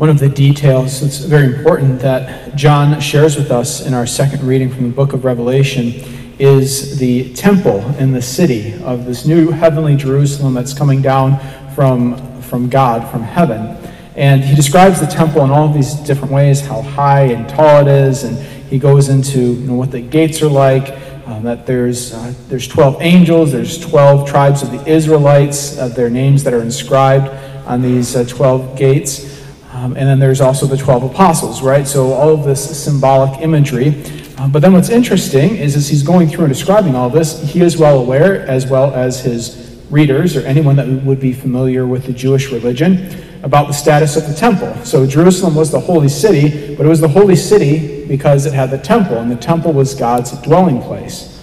One of the details that's very important that John shares with us in our second reading from the book of Revelation is the temple in the city of this new heavenly Jerusalem that's coming down from, from God, from heaven. And he describes the temple in all these different ways, how high and tall it is, and he goes into you know, what the gates are like, um, that there's, uh, there's 12 angels, there's 12 tribes of the Israelites, uh, their names that are inscribed on these uh, 12 gates. Um, and then there's also the 12 apostles, right? So all of this symbolic imagery. Uh, but then what's interesting is as he's going through and describing all this, he is well aware, as well as his readers or anyone that would be familiar with the Jewish religion, about the status of the temple. So Jerusalem was the holy city, but it was the holy city because it had the temple, and the temple was God's dwelling place.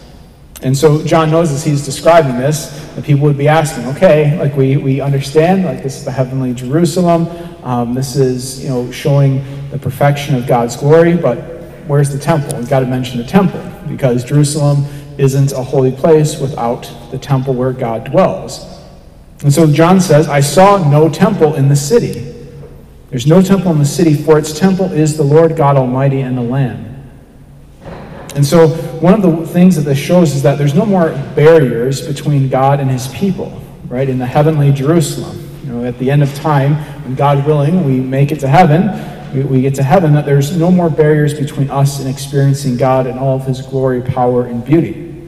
And so John knows as he's describing this, that people would be asking, okay, like we, we understand, like this is the heavenly Jerusalem. Um, this is, you know, showing the perfection of God's glory, but where's the temple? We've got to mention the temple because Jerusalem isn't a holy place without the temple where God dwells. And so John says, I saw no temple in the city. There's no temple in the city, for its temple is the Lord God Almighty and the Lamb. And so, one of the things that this shows is that there's no more barriers between God and his people, right? In the heavenly Jerusalem. You know, at the end of time, when God willing, we make it to heaven, we, we get to heaven, that there's no more barriers between us and experiencing God and all of his glory, power, and beauty.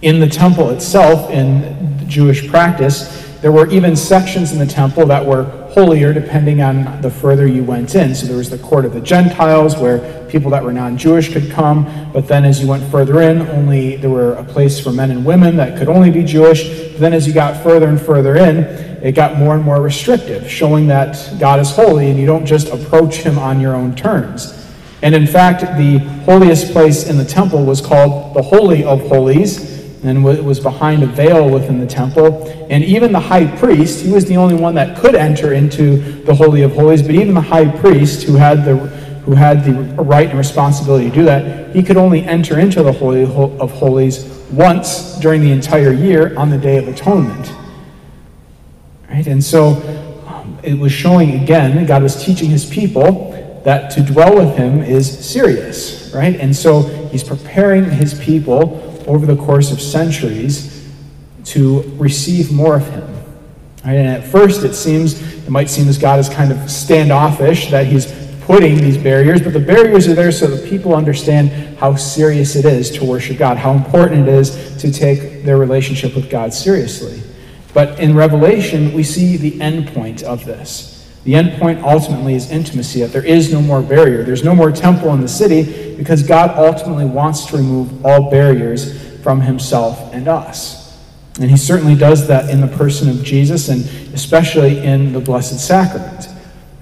In the temple itself, in Jewish practice, there were even sections in the temple that were holier depending on the further you went in. So there was the court of the Gentiles where people that were non-Jewish could come, but then as you went further in, only there were a place for men and women that could only be Jewish. But then as you got further and further in, it got more and more restrictive, showing that God is holy and you don't just approach him on your own terms. And in fact, the holiest place in the temple was called the Holy of Holies, and was behind a veil within the temple. And even the high priest, he was the only one that could enter into the Holy of Holies, but even the high priest who had the who had the right and responsibility to do that, he could only enter into the Holy of Holies once during the entire year on the Day of Atonement. Right? And so um, it was showing again, God was teaching his people that to dwell with him is serious, right? And so he's preparing his people over the course of centuries to receive more of him. Right? And at first it seems, it might seem as God is kind of standoffish, that he's putting these barriers, but the barriers are there so that people understand how serious it is to worship God, how important it is to take their relationship with God seriously. But in Revelation, we see the end point of this. The end point ultimately is intimacy, that there is no more barrier. There's no more temple in the city because God ultimately wants to remove all barriers from himself and us. And he certainly does that in the person of Jesus and especially in the Blessed Sacrament.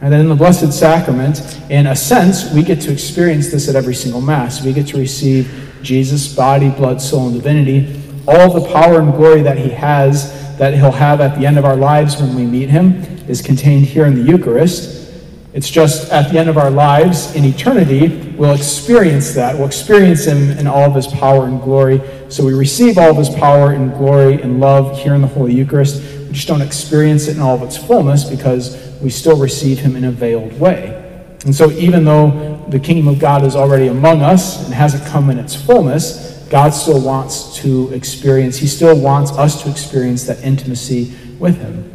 And then in the Blessed Sacrament, in a sense, we get to experience this at every single Mass. We get to receive Jesus' body, blood, soul, and divinity, all the power and glory that he has that he'll have at the end of our lives when we meet him is contained here in the Eucharist. It's just at the end of our lives in eternity, we'll experience that. We'll experience him in all of his power and glory. So we receive all of his power and glory and love here in the Holy Eucharist. We just don't experience it in all of its fullness because we still receive him in a veiled way. And so even though the kingdom of God is already among us and hasn't come in its fullness, God still wants to experience, He still wants us to experience that intimacy with Him.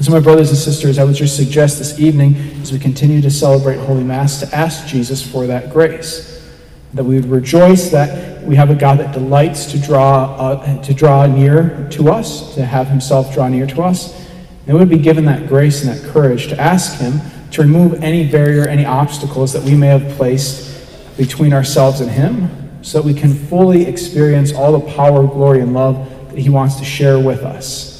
So, my brothers and sisters, I would just suggest this evening, as we continue to celebrate Holy Mass, to ask Jesus for that grace. That we would rejoice that we have a God that delights to draw, uh, to draw near to us, to have Himself draw near to us. And we would be given that grace and that courage to ask Him to remove any barrier, any obstacles that we may have placed between ourselves and Him, so that we can fully experience all the power, glory, and love that He wants to share with us.